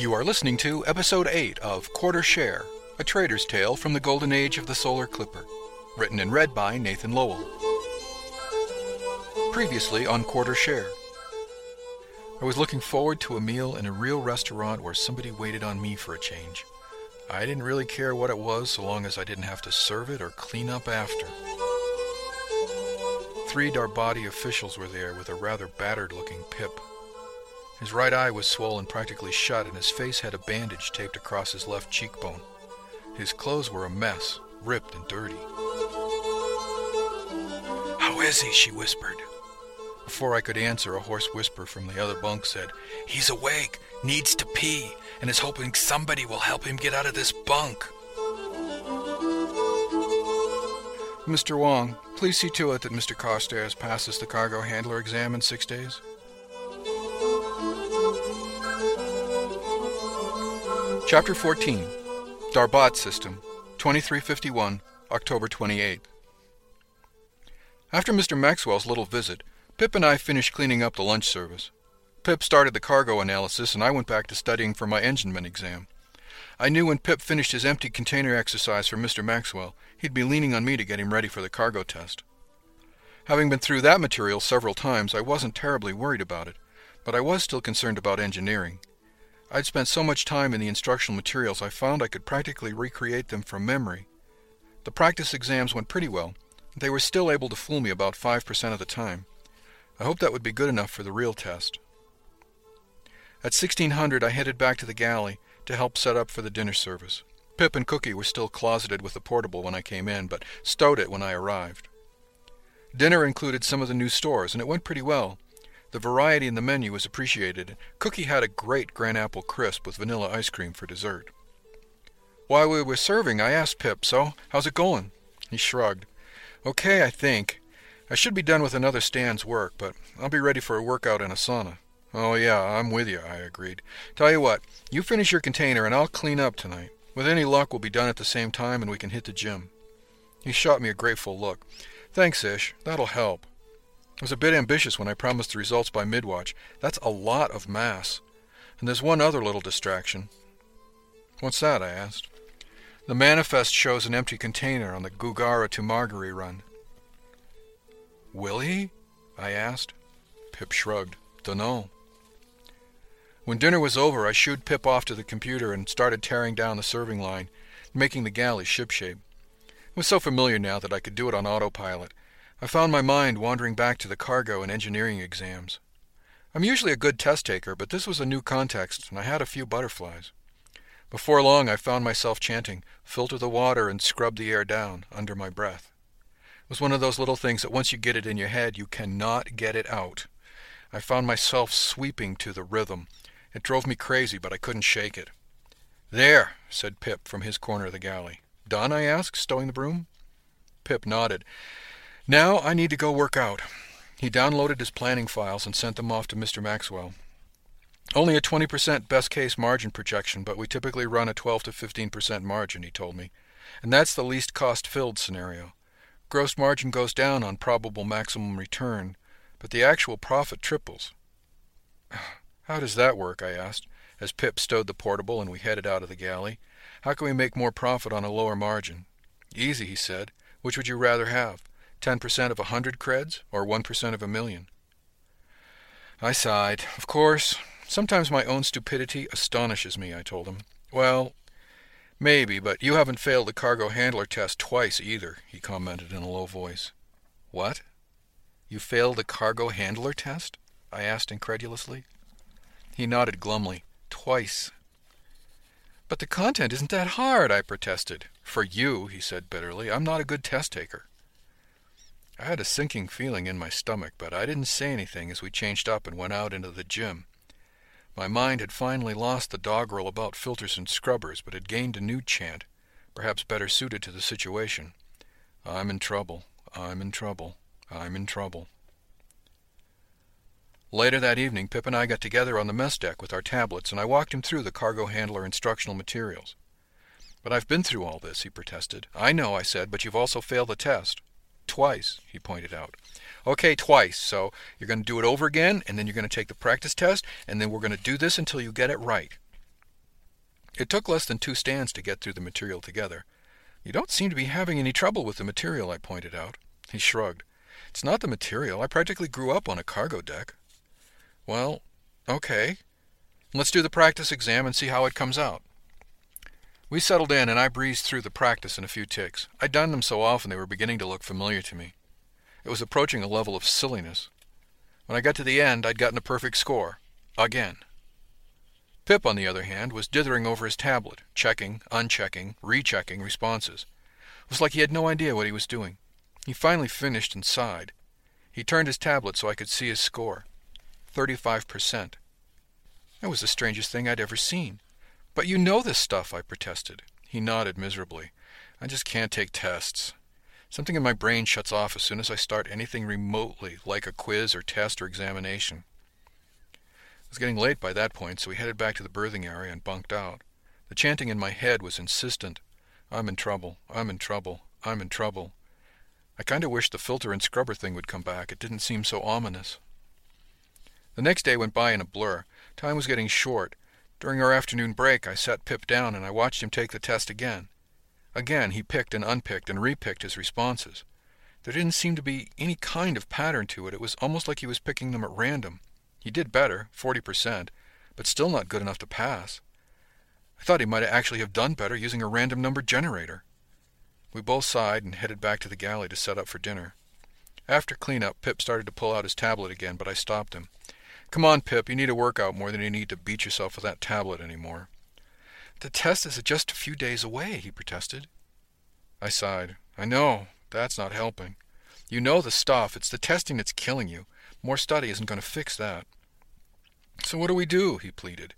You are listening to Episode 8 of Quarter Share, a trader's tale from the golden age of the solar clipper. Written and read by Nathan Lowell. Previously on Quarter Share. I was looking forward to a meal in a real restaurant where somebody waited on me for a change. I didn't really care what it was so long as I didn't have to serve it or clean up after. Three Darbati officials were there with a rather battered looking Pip. His right eye was swollen practically shut, and his face had a bandage taped across his left cheekbone. His clothes were a mess, ripped and dirty. How is he? she whispered. Before I could answer, a hoarse whisper from the other bunk said, He's awake, needs to pee, and is hoping somebody will help him get out of this bunk. Mr. Wang, please see to it that Mr. Carstairs passes the cargo handler exam in six days. Chapter 14 Darbat System 2351 October 28th After Mr. Maxwell's little visit, Pip and I finished cleaning up the lunch service. Pip started the cargo analysis and I went back to studying for my engineman exam. I knew when Pip finished his empty container exercise for Mr. Maxwell, he'd be leaning on me to get him ready for the cargo test. Having been through that material several times, I wasn't terribly worried about it, but I was still concerned about engineering. I'd spent so much time in the instructional materials I found I could practically recreate them from memory. The practice exams went pretty well. They were still able to fool me about 5% of the time. I hoped that would be good enough for the real test. At 1600 I headed back to the galley to help set up for the dinner service. Pip and Cookie were still closeted with the portable when I came in, but stowed it when I arrived. Dinner included some of the new stores, and it went pretty well. The variety in the menu was appreciated. Cookie had a great Grand Apple Crisp with vanilla ice cream for dessert. While we were serving, I asked Pip, So, how's it going? He shrugged. Okay, I think. I should be done with another stand's work, but I'll be ready for a workout in a sauna. Oh, yeah, I'm with you, I agreed. Tell you what, you finish your container and I'll clean up tonight. With any luck, we'll be done at the same time and we can hit the gym. He shot me a grateful look. Thanks, Ish. That'll help. I was a bit ambitious when I promised the results by midwatch. That's a lot of mass. And there's one other little distraction. What's that? I asked. The manifest shows an empty container on the Gugara to Margary run. Will he? I asked. Pip shrugged. Dunno. When dinner was over, I shooed Pip off to the computer and started tearing down the serving line, making the galley shipshape. It was so familiar now that I could do it on autopilot, I found my mind wandering back to the cargo and engineering exams. I'm usually a good test taker, but this was a new context, and I had a few butterflies. Before long, I found myself chanting, filter the water and scrub the air down, under my breath. It was one of those little things that once you get it in your head, you cannot get it out. I found myself sweeping to the rhythm. It drove me crazy, but I couldn't shake it. There, said Pip from his corner of the galley. Done? I asked, stowing the broom. Pip nodded. Now I need to go work out. He downloaded his planning files and sent them off to Mr. Maxwell. Only a 20% best case margin projection, but we typically run a 12 to 15% margin, he told me. And that's the least cost filled scenario. Gross margin goes down on probable maximum return, but the actual profit triples. How does that work? I asked, as Pip stowed the portable and we headed out of the galley. How can we make more profit on a lower margin? Easy, he said. Which would you rather have? 10% of a hundred creds, or 1% of a million? I sighed. Of course, sometimes my own stupidity astonishes me, I told him. Well, maybe, but you haven't failed the cargo handler test twice either, he commented in a low voice. What? You failed the cargo handler test? I asked incredulously. He nodded glumly. Twice. But the content isn't that hard, I protested. For you, he said bitterly. I'm not a good test taker. I had a sinking feeling in my stomach, but I didn't say anything as we changed up and went out into the gym. My mind had finally lost the doggerel about filters and scrubbers, but had gained a new chant, perhaps better suited to the situation. I'm in trouble. I'm in trouble. I'm in trouble. Later that evening, Pip and I got together on the mess deck with our tablets, and I walked him through the cargo handler instructional materials. But I've been through all this, he protested. I know, I said, but you've also failed the test. Twice, he pointed out. Okay, twice. So you're going to do it over again, and then you're going to take the practice test, and then we're going to do this until you get it right. It took less than two stands to get through the material together. You don't seem to be having any trouble with the material, I pointed out. He shrugged. It's not the material. I practically grew up on a cargo deck. Well, okay. Let's do the practice exam and see how it comes out. We settled in, and I breezed through the practice in a few ticks. I'd done them so often they were beginning to look familiar to me. It was approaching a level of silliness. When I got to the end, I'd gotten a perfect score. Again. Pip, on the other hand, was dithering over his tablet, checking, unchecking, rechecking responses. It was like he had no idea what he was doing. He finally finished and sighed. He turned his tablet so I could see his score. Thirty-five percent. That was the strangest thing I'd ever seen. But you know this stuff, I protested. He nodded miserably. I just can't take tests. Something in my brain shuts off as soon as I start anything remotely like a quiz or test or examination. It was getting late by that point, so we headed back to the berthing area and bunked out. The chanting in my head was insistent. I'm in trouble. I'm in trouble. I'm in trouble. I kind of wished the filter and scrubber thing would come back. It didn't seem so ominous. The next day went by in a blur. Time was getting short. During our afternoon break, I set Pip down and I watched him take the test again. Again, he picked and unpicked and repicked his responses. There didn't seem to be any kind of pattern to it. It was almost like he was picking them at random. He did better, 40%, but still not good enough to pass. I thought he might actually have done better using a random number generator. We both sighed and headed back to the galley to set up for dinner. After cleanup, Pip started to pull out his tablet again, but I stopped him. Come on, Pip, you need a workout more than you need to beat yourself with that tablet anymore. The test is just a few days away, he protested. I sighed. I know. That's not helping. You know the stuff. It's the testing that's killing you. More study isn't going to fix that. So what do we do? he pleaded.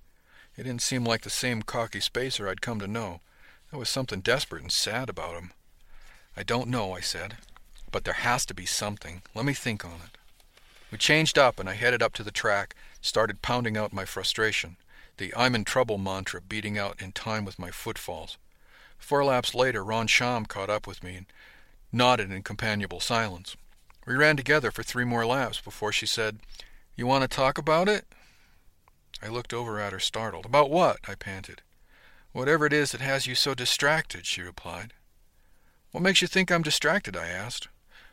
It didn't seem like the same cocky spacer I'd come to know. There was something desperate and sad about him. I don't know, I said. But there has to be something. Let me think on it. We changed up, and I headed up to the track, started pounding out my frustration, the I'm in trouble mantra beating out in time with my footfalls. Four laps later, Ron Sham caught up with me and nodded in companionable silence. We ran together for three more laps before she said, You want to talk about it? I looked over at her, startled. About what? I panted. Whatever it is that has you so distracted, she replied. What makes you think I'm distracted? I asked.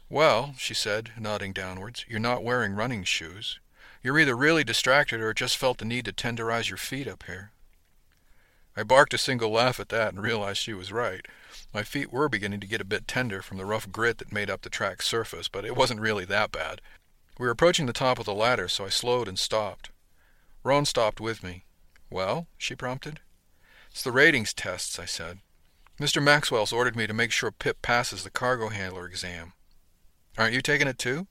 Well, she said, nodding downwards, you're not wearing running shoes. You're either really distracted or just felt the need to tenderize your feet up here. I barked a single laugh at that and realized she was right. My feet were beginning to get a bit tender from the rough grit that made up the track's surface, but it wasn't really that bad. We were approaching the top of the ladder, so I slowed and stopped. Ron stopped with me. Well? she prompted. It's the ratings tests, I said. Mr. Maxwell's ordered me to make sure Pip passes the cargo handler exam. Aren't you taking it too?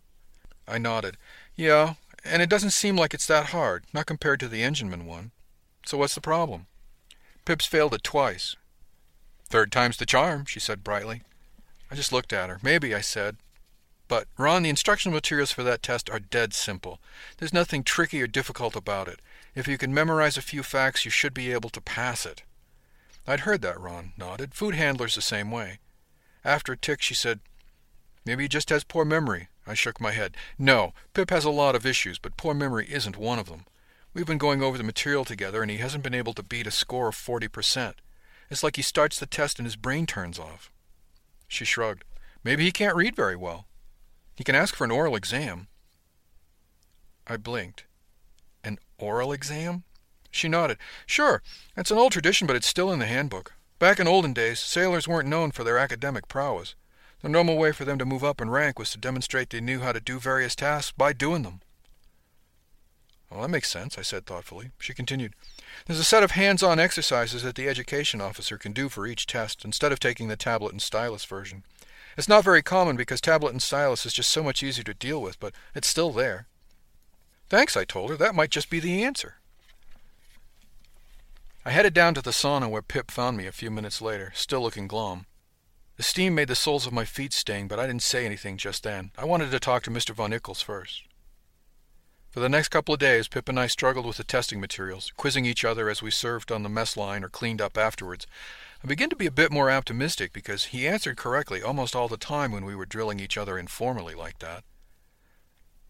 I nodded. Yeah, and it doesn't seem like it's that hard, not compared to the engineman one. So what's the problem? Pip's failed it twice. Third time's the charm, she said brightly. I just looked at her. Maybe, I said. But, Ron, the instructional materials for that test are dead simple. There's nothing tricky or difficult about it. If you can memorize a few facts, you should be able to pass it. I'd heard that, Ron nodded. Food handler's the same way. After a tick, she said, Maybe he just has poor memory. I shook my head. No, Pip has a lot of issues, but poor memory isn't one of them. We've been going over the material together, and he hasn't been able to beat a score of 40%. It's like he starts the test and his brain turns off. She shrugged. Maybe he can't read very well. He can ask for an oral exam. I blinked. An oral exam? She nodded. Sure, it's an old tradition, but it's still in the handbook. Back in olden days, sailors weren't known for their academic prowess. The normal way for them to move up in rank was to demonstrate they knew how to do various tasks by doing them. Well, that makes sense, I said thoughtfully. She continued, There's a set of hands-on exercises that the education officer can do for each test, instead of taking the tablet and stylus version. It's not very common because tablet and stylus is just so much easier to deal with, but it's still there. Thanks, I told her. That might just be the answer. I headed down to the sauna where Pip found me a few minutes later, still looking glum. The steam made the soles of my feet sting, but I didn't say anything just then. I wanted to talk to Mr. Von Ickles first. For the next couple of days, Pip and I struggled with the testing materials, quizzing each other as we served on the mess line or cleaned up afterwards. I began to be a bit more optimistic because he answered correctly almost all the time when we were drilling each other informally like that.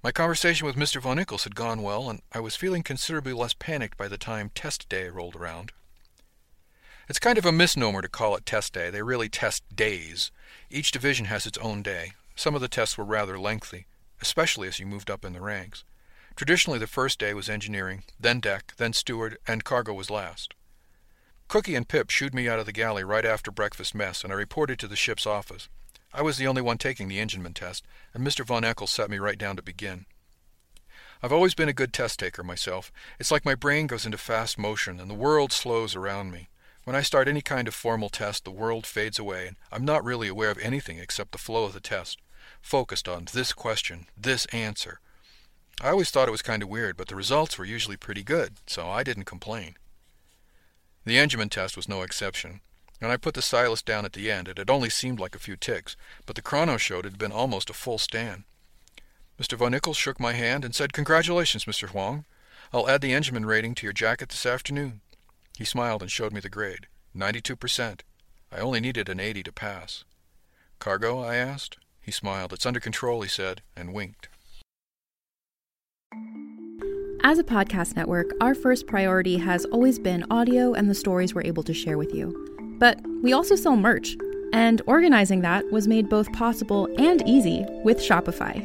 My conversation with Mr. Von Ickles had gone well, and I was feeling considerably less panicked by the time test day rolled around. It's kind of a misnomer to call it test day. They really test days. Each division has its own day. Some of the tests were rather lengthy, especially as you moved up in the ranks. Traditionally, the first day was engineering, then deck, then steward, and cargo was last. Cookie and Pip shooed me out of the galley right after breakfast mess, and I reported to the ship's office. I was the only one taking the engineman test, and Mr. Von Ickles set me right down to begin. I've always been a good test taker myself. It's like my brain goes into fast motion, and the world slows around me. When I start any kind of formal test, the world fades away, and I'm not really aware of anything except the flow of the test, focused on this question, this answer, I always thought it was kind of weird, but the results were usually pretty good, so I didn't complain. The engineman test was no exception. and I put the stylus down at the end, it had only seemed like a few ticks, but the chrono showed it had been almost a full stand. Mr. Von Ickles shook my hand and said, Congratulations, Mr. Wang. I'll add the engineman rating to your jacket this afternoon. He smiled and showed me the grade. Ninety-two percent. I only needed an eighty to pass. Cargo? I asked. He smiled. It's under control, he said, and winked. As a podcast network, our first priority has always been audio and the stories we're able to share with you. But we also sell merch, and organizing that was made both possible and easy with Shopify.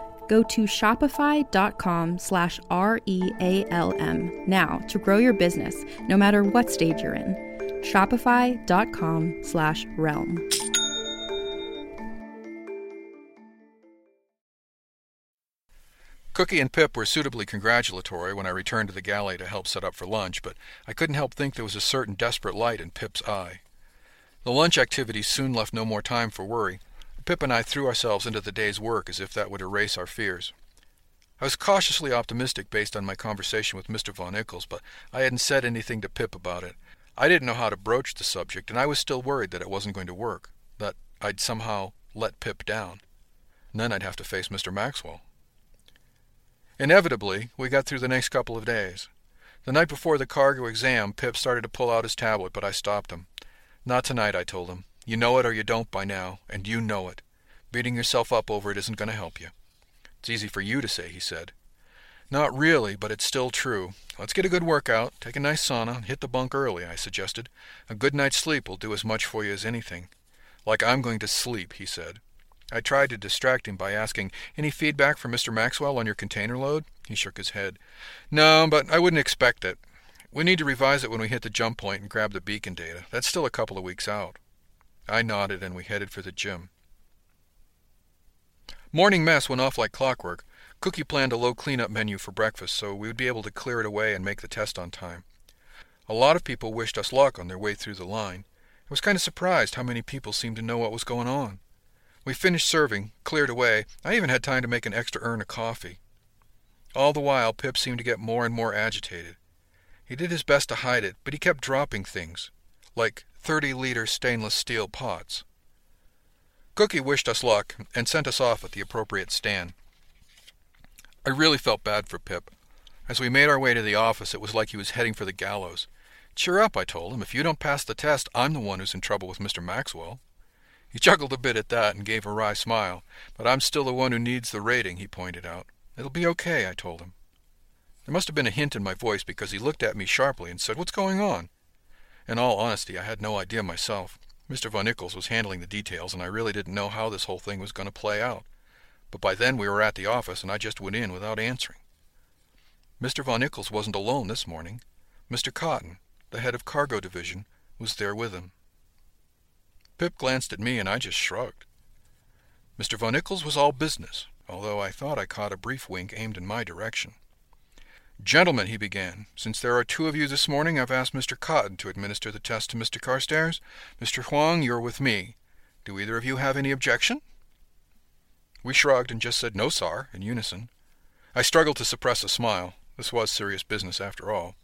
Go to shopify.com slash R-E-A-L-M now to grow your business, no matter what stage you're in. Shopify.com slash realm. Cookie and Pip were suitably congratulatory when I returned to the galley to help set up for lunch, but I couldn't help think there was a certain desperate light in Pip's eye. The lunch activities soon left no more time for worry. Pip and I threw ourselves into the day's work as if that would erase our fears. I was cautiously optimistic based on my conversation with Mr. Von Ickles, but I hadn't said anything to Pip about it. I didn't know how to broach the subject, and I was still worried that it wasn't going to work, that I'd somehow let Pip down. And then I'd have to face Mr. Maxwell. Inevitably, we got through the next couple of days. The night before the cargo exam, Pip started to pull out his tablet, but I stopped him. Not tonight, I told him. You know it or you don't by now, and you know it. Beating yourself up over it isn't going to help you. It's easy for you to say, he said. Not really, but it's still true. Let's get a good workout, take a nice sauna, hit the bunk early, I suggested. A good night's sleep will do as much for you as anything. Like I'm going to sleep, he said. I tried to distract him by asking, Any feedback from Mr. Maxwell on your container load? He shook his head. No, but I wouldn't expect it. We need to revise it when we hit the jump point and grab the beacon data. That's still a couple of weeks out. I nodded and we headed for the gym. Morning mess went off like clockwork. Cookie planned a low cleanup menu for breakfast so we would be able to clear it away and make the test on time. A lot of people wished us luck on their way through the line. I was kind of surprised how many people seemed to know what was going on. We finished serving, cleared away. I even had time to make an extra urn of coffee. All the while, Pip seemed to get more and more agitated. He did his best to hide it, but he kept dropping things, like 30 liter stainless steel pots. Cookie wished us luck and sent us off at the appropriate stand. I really felt bad for Pip. As we made our way to the office, it was like he was heading for the gallows. Cheer up, I told him. If you don't pass the test, I'm the one who's in trouble with Mr. Maxwell. He chuckled a bit at that and gave a wry smile. But I'm still the one who needs the rating, he pointed out. It'll be okay, I told him. There must have been a hint in my voice because he looked at me sharply and said, What's going on? In all honesty, I had no idea myself. Mr. Von Ickles was handling the details, and I really didn't know how this whole thing was going to play out. But by then we were at the office, and I just went in without answering. Mr. Von Ickles wasn't alone this morning. Mr. Cotton, the head of cargo division, was there with him. Pip glanced at me, and I just shrugged. Mr. Von Ickles was all business, although I thought I caught a brief wink aimed in my direction. Gentlemen, he began, since there are two of you this morning, I've asked Mr. Cotton to administer the test to Mr. Carstairs. Mr. Wang, you're with me. Do either of you have any objection? We shrugged and just said no, sir, in unison. I struggled to suppress a smile. This was serious business after all.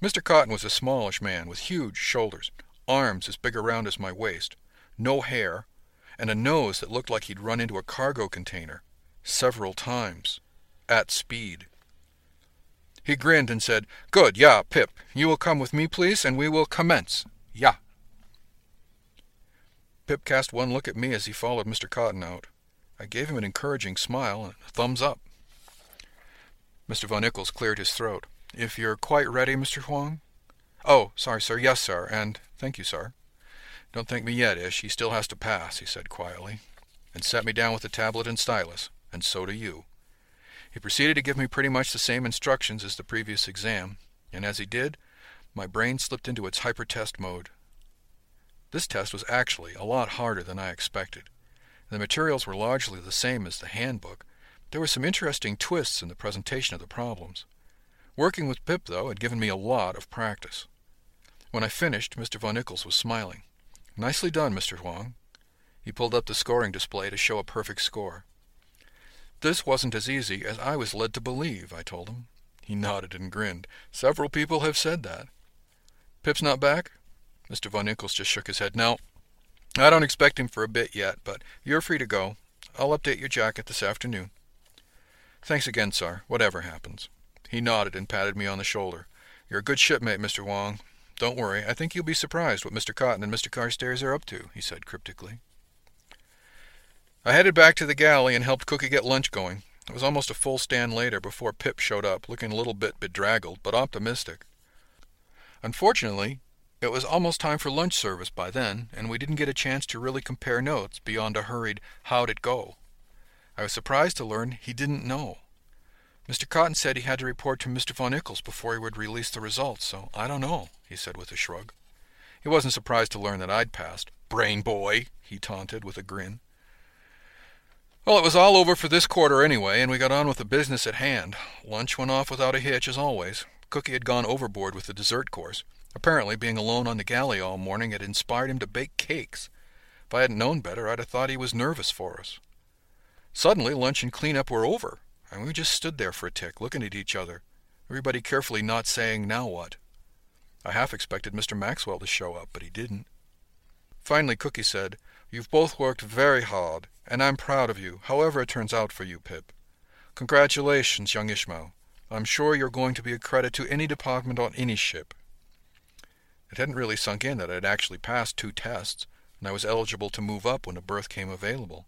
Mr. Cotton was a smallish man with huge shoulders, arms as big around as my waist, no hair, and a nose that looked like he'd run into a cargo container several times at speed. He grinned and said, Good, yeah, Pip. You will come with me, please, and we will commence. Yeah. Pip cast one look at me as he followed Mr. Cotton out. I gave him an encouraging smile and a thumbs up. Mr. Von Ickles cleared his throat. If you're quite ready, Mr. Wang? Oh, sorry, sir. Yes, sir. And thank you, sir. Don't thank me yet, Ish. He still has to pass, he said quietly, and set me down with the tablet and stylus. And so do you. He proceeded to give me pretty much the same instructions as the previous exam, and as he did, my brain slipped into its hypertest mode. This test was actually a lot harder than I expected. The materials were largely the same as the handbook. There were some interesting twists in the presentation of the problems. Working with Pip, though, had given me a lot of practice. When I finished, Mr. Von Ickles was smiling. Nicely done, Mr. Wang. He pulled up the scoring display to show a perfect score. This wasn't as easy as I was led to believe, I told him. He nodded and grinned. Several people have said that. Pip's not back? Mr. Von Ickles just shook his head. No, I don't expect him for a bit yet, but you're free to go. I'll update your jacket this afternoon. Thanks again, sir, whatever happens. He nodded and patted me on the shoulder. You're a good shipmate, Mr. Wang. Don't worry. I think you'll be surprised what Mr. Cotton and Mr. Carstairs are up to, he said cryptically. I headed back to the galley and helped Cookie get lunch going. It was almost a full stand later before Pip showed up, looking a little bit bedraggled, but optimistic. Unfortunately, it was almost time for lunch service by then, and we didn't get a chance to really compare notes beyond a hurried, how'd it go? I was surprised to learn he didn't know. Mr. Cotton said he had to report to Mr. Von Ickles before he would release the results, so I don't know, he said with a shrug. He wasn't surprised to learn that I'd passed. Brain boy, he taunted with a grin. Well, it was all over for this quarter anyway, and we got on with the business at hand. Lunch went off without a hitch, as always. Cookie had gone overboard with the dessert course. Apparently, being alone on the galley all morning had inspired him to bake cakes. If I hadn't known better, I'd have thought he was nervous for us. Suddenly, lunch and clean-up were over, and we just stood there for a tick, looking at each other, everybody carefully not saying, now what? I half expected Mr. Maxwell to show up, but he didn't. Finally, Cookie said, You've both worked very hard, and I'm proud of you, however it turns out for you, Pip. Congratulations, young Ishmael. I'm sure you're going to be a credit to any department on any ship. It hadn't really sunk in that I'd actually passed two tests, and I was eligible to move up when a berth came available.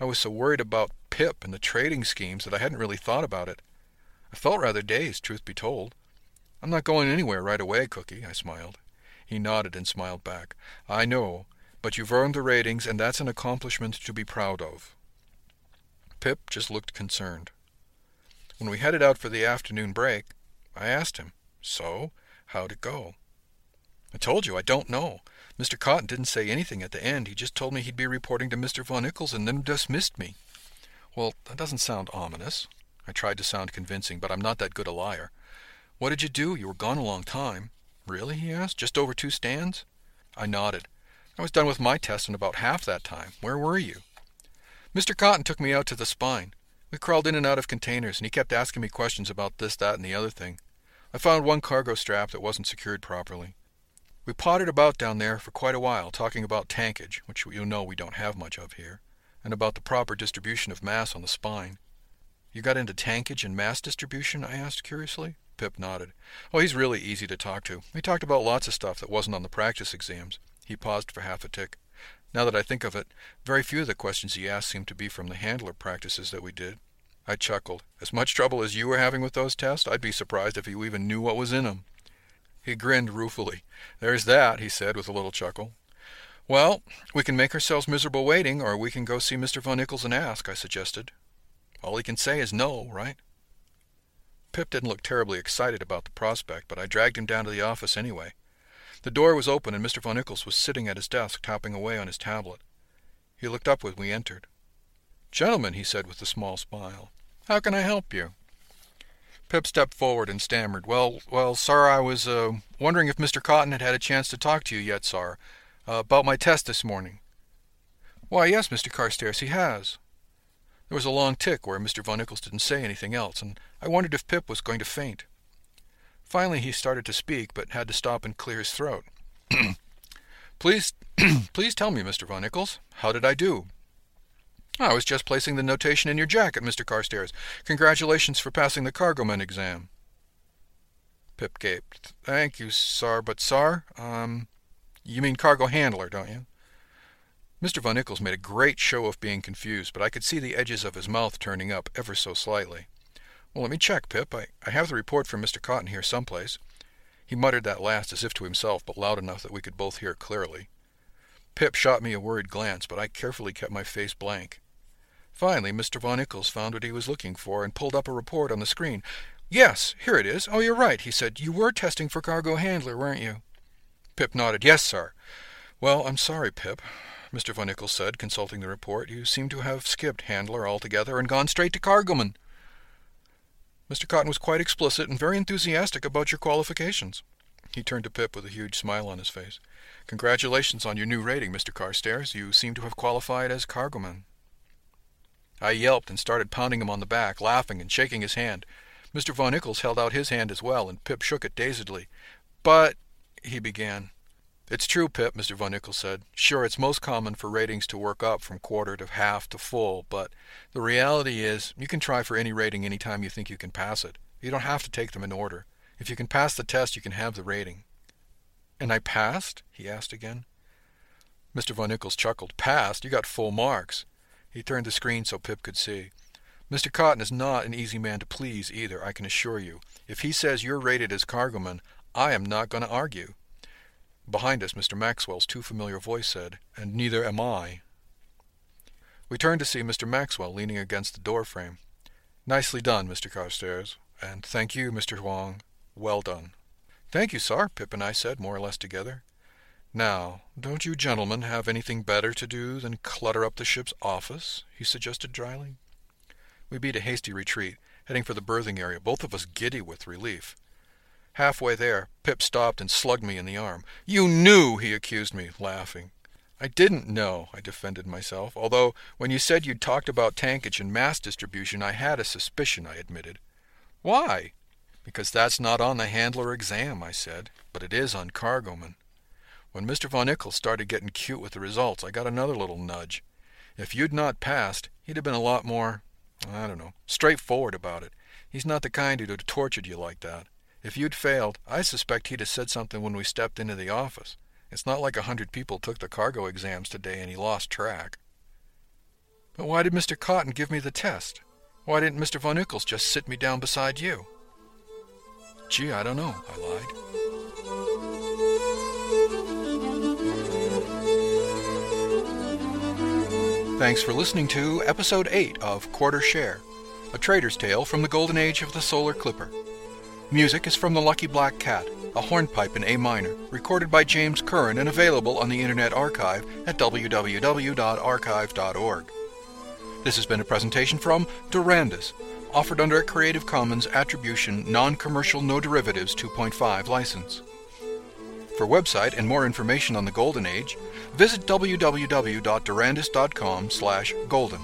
I was so worried about Pip and the trading schemes that I hadn't really thought about it. I felt rather dazed, truth be told. I'm not going anywhere right away, Cookie, I smiled. He nodded and smiled back. I know, but you've earned the ratings, and that's an accomplishment to be proud of. Pip just looked concerned. When we headed out for the afternoon break, I asked him, So, how'd it go? I told you, I don't know. Mr. Cotton didn't say anything at the end. He just told me he'd be reporting to Mr. Von Ickles and then dismissed me. Well, that doesn't sound ominous. I tried to sound convincing, but I'm not that good a liar. What did you do? You were gone a long time. Really? he asked. Just over two stands? I nodded. I was done with my test in about half that time. Where were you? Mr. Cotton took me out to the spine. We crawled in and out of containers, and he kept asking me questions about this, that, and the other thing. I found one cargo strap that wasn't secured properly. We pottered about down there for quite a while, talking about tankage, which you know we don't have much of here, and about the proper distribution of mass on the spine. You got into tankage and mass distribution? I asked curiously. Pip nodded. Oh, he's really easy to talk to. We talked about lots of stuff that wasn't on the practice exams. He paused for half a tick. Now that I think of it, very few of the questions he asked seemed to be from the handler practices that we did. I chuckled. As much trouble as you were having with those tests, I'd be surprised if you even knew what was in them. He grinned ruefully. There's that, he said with a little chuckle. Well, we can make ourselves miserable waiting, or we can go see Mr. Von Ickles and ask, I suggested. All he can say is no, right? Pip didn't look terribly excited about the prospect, but I dragged him down to the office anyway. The door was open and Mr. Von Ickles was sitting at his desk, tapping away on his tablet. He looked up when we entered. Gentlemen, he said with a small smile, how can I help you? Pip stepped forward and stammered, Well, well, sir, I was uh, wondering if Mr. Cotton had had a chance to talk to you yet, sir, uh, about my test this morning. Why, yes, Mr. Carstairs, he has. There was a long tick where Mr. Von Ickles didn't say anything else, and I wondered if Pip was going to faint. Finally he started to speak, but had to stop and clear his throat. please, please tell me, Mr. Von Ickles, how did I do? I was just placing the notation in your jacket, Mr. Carstairs. Congratulations for passing the cargoman exam. Pip gaped. Thank you, sir, but, sir, um, you mean cargo handler, don't you? Mr. Von Ickles made a great show of being confused, but I could see the edges of his mouth turning up ever so slightly. Well, let me check, Pip. I, I have the report from Mr. Cotton here someplace. He muttered that last as if to himself, but loud enough that we could both hear clearly. Pip shot me a worried glance, but I carefully kept my face blank. Finally, Mr. Von Ickles found what he was looking for and pulled up a report on the screen. Yes, here it is. Oh, you're right, he said. You were testing for cargo handler, weren't you? Pip nodded. Yes, sir. Well, I'm sorry, Pip. Mr. Von Ickles said, consulting the report. You seem to have skipped handler altogether and gone straight to cargoman. Mr. Cotton was quite explicit and very enthusiastic about your qualifications. He turned to Pip with a huge smile on his face. Congratulations on your new rating, Mr. Carstairs. You seem to have qualified as cargoman. I yelped and started pounding him on the back, laughing and shaking his hand. Mr. Von Ickles held out his hand as well, and Pip shook it dazedly. But, he began. It's true, Pip, Mr. Von Ickles said. Sure, it's most common for ratings to work up from quarter to half to full, but the reality is you can try for any rating any time you think you can pass it. You don't have to take them in order. If you can pass the test, you can have the rating. And I passed? he asked again. Mr. Von Ickles chuckled. Passed? You got full marks. He turned the screen so Pip could see. Mr. Cotton is not an easy man to please either, I can assure you. If he says you're rated as cargoman, I am not going to argue. Behind us, Mr. Maxwell's too familiar voice said, And neither am I. We turned to see Mr. Maxwell leaning against the door frame. Nicely done, Mr. Carstairs. And thank you, Mr. Wang. Well done. Thank you, sir, Pip and I said, more or less together. Now, don't you gentlemen have anything better to do than clutter up the ship's office? he suggested dryly. We beat a hasty retreat, heading for the berthing area, both of us giddy with relief. Halfway there, Pip stopped and slugged me in the arm. You knew, he accused me, laughing. I didn't know, I defended myself, although when you said you'd talked about tankage and mass distribution, I had a suspicion, I admitted. Why? Because that's not on the handler exam, I said, but it is on cargoman. When Mr. Von Ickles started getting cute with the results, I got another little nudge. If you'd not passed, he'd have been a lot more, I don't know, straightforward about it. He's not the kind who'd have tortured you like that. If you'd failed, I suspect he'd have said something when we stepped into the office. It's not like a hundred people took the cargo exams today and he lost track. But why did Mr. Cotton give me the test? Why didn't Mr. Von Ickles just sit me down beside you? Gee, I don't know, I lied. Thanks for listening to Episode 8 of Quarter Share, a trader's tale from the golden age of the solar clipper. Music is from The Lucky Black Cat, a hornpipe in A minor, recorded by James Curran and available on the Internet Archive at www.archive.org. This has been a presentation from Durandus, offered under a Creative Commons Attribution Non-Commercial No Derivatives 2.5 license. For website and more information on the Golden Age, visit www.durandus.com slash golden.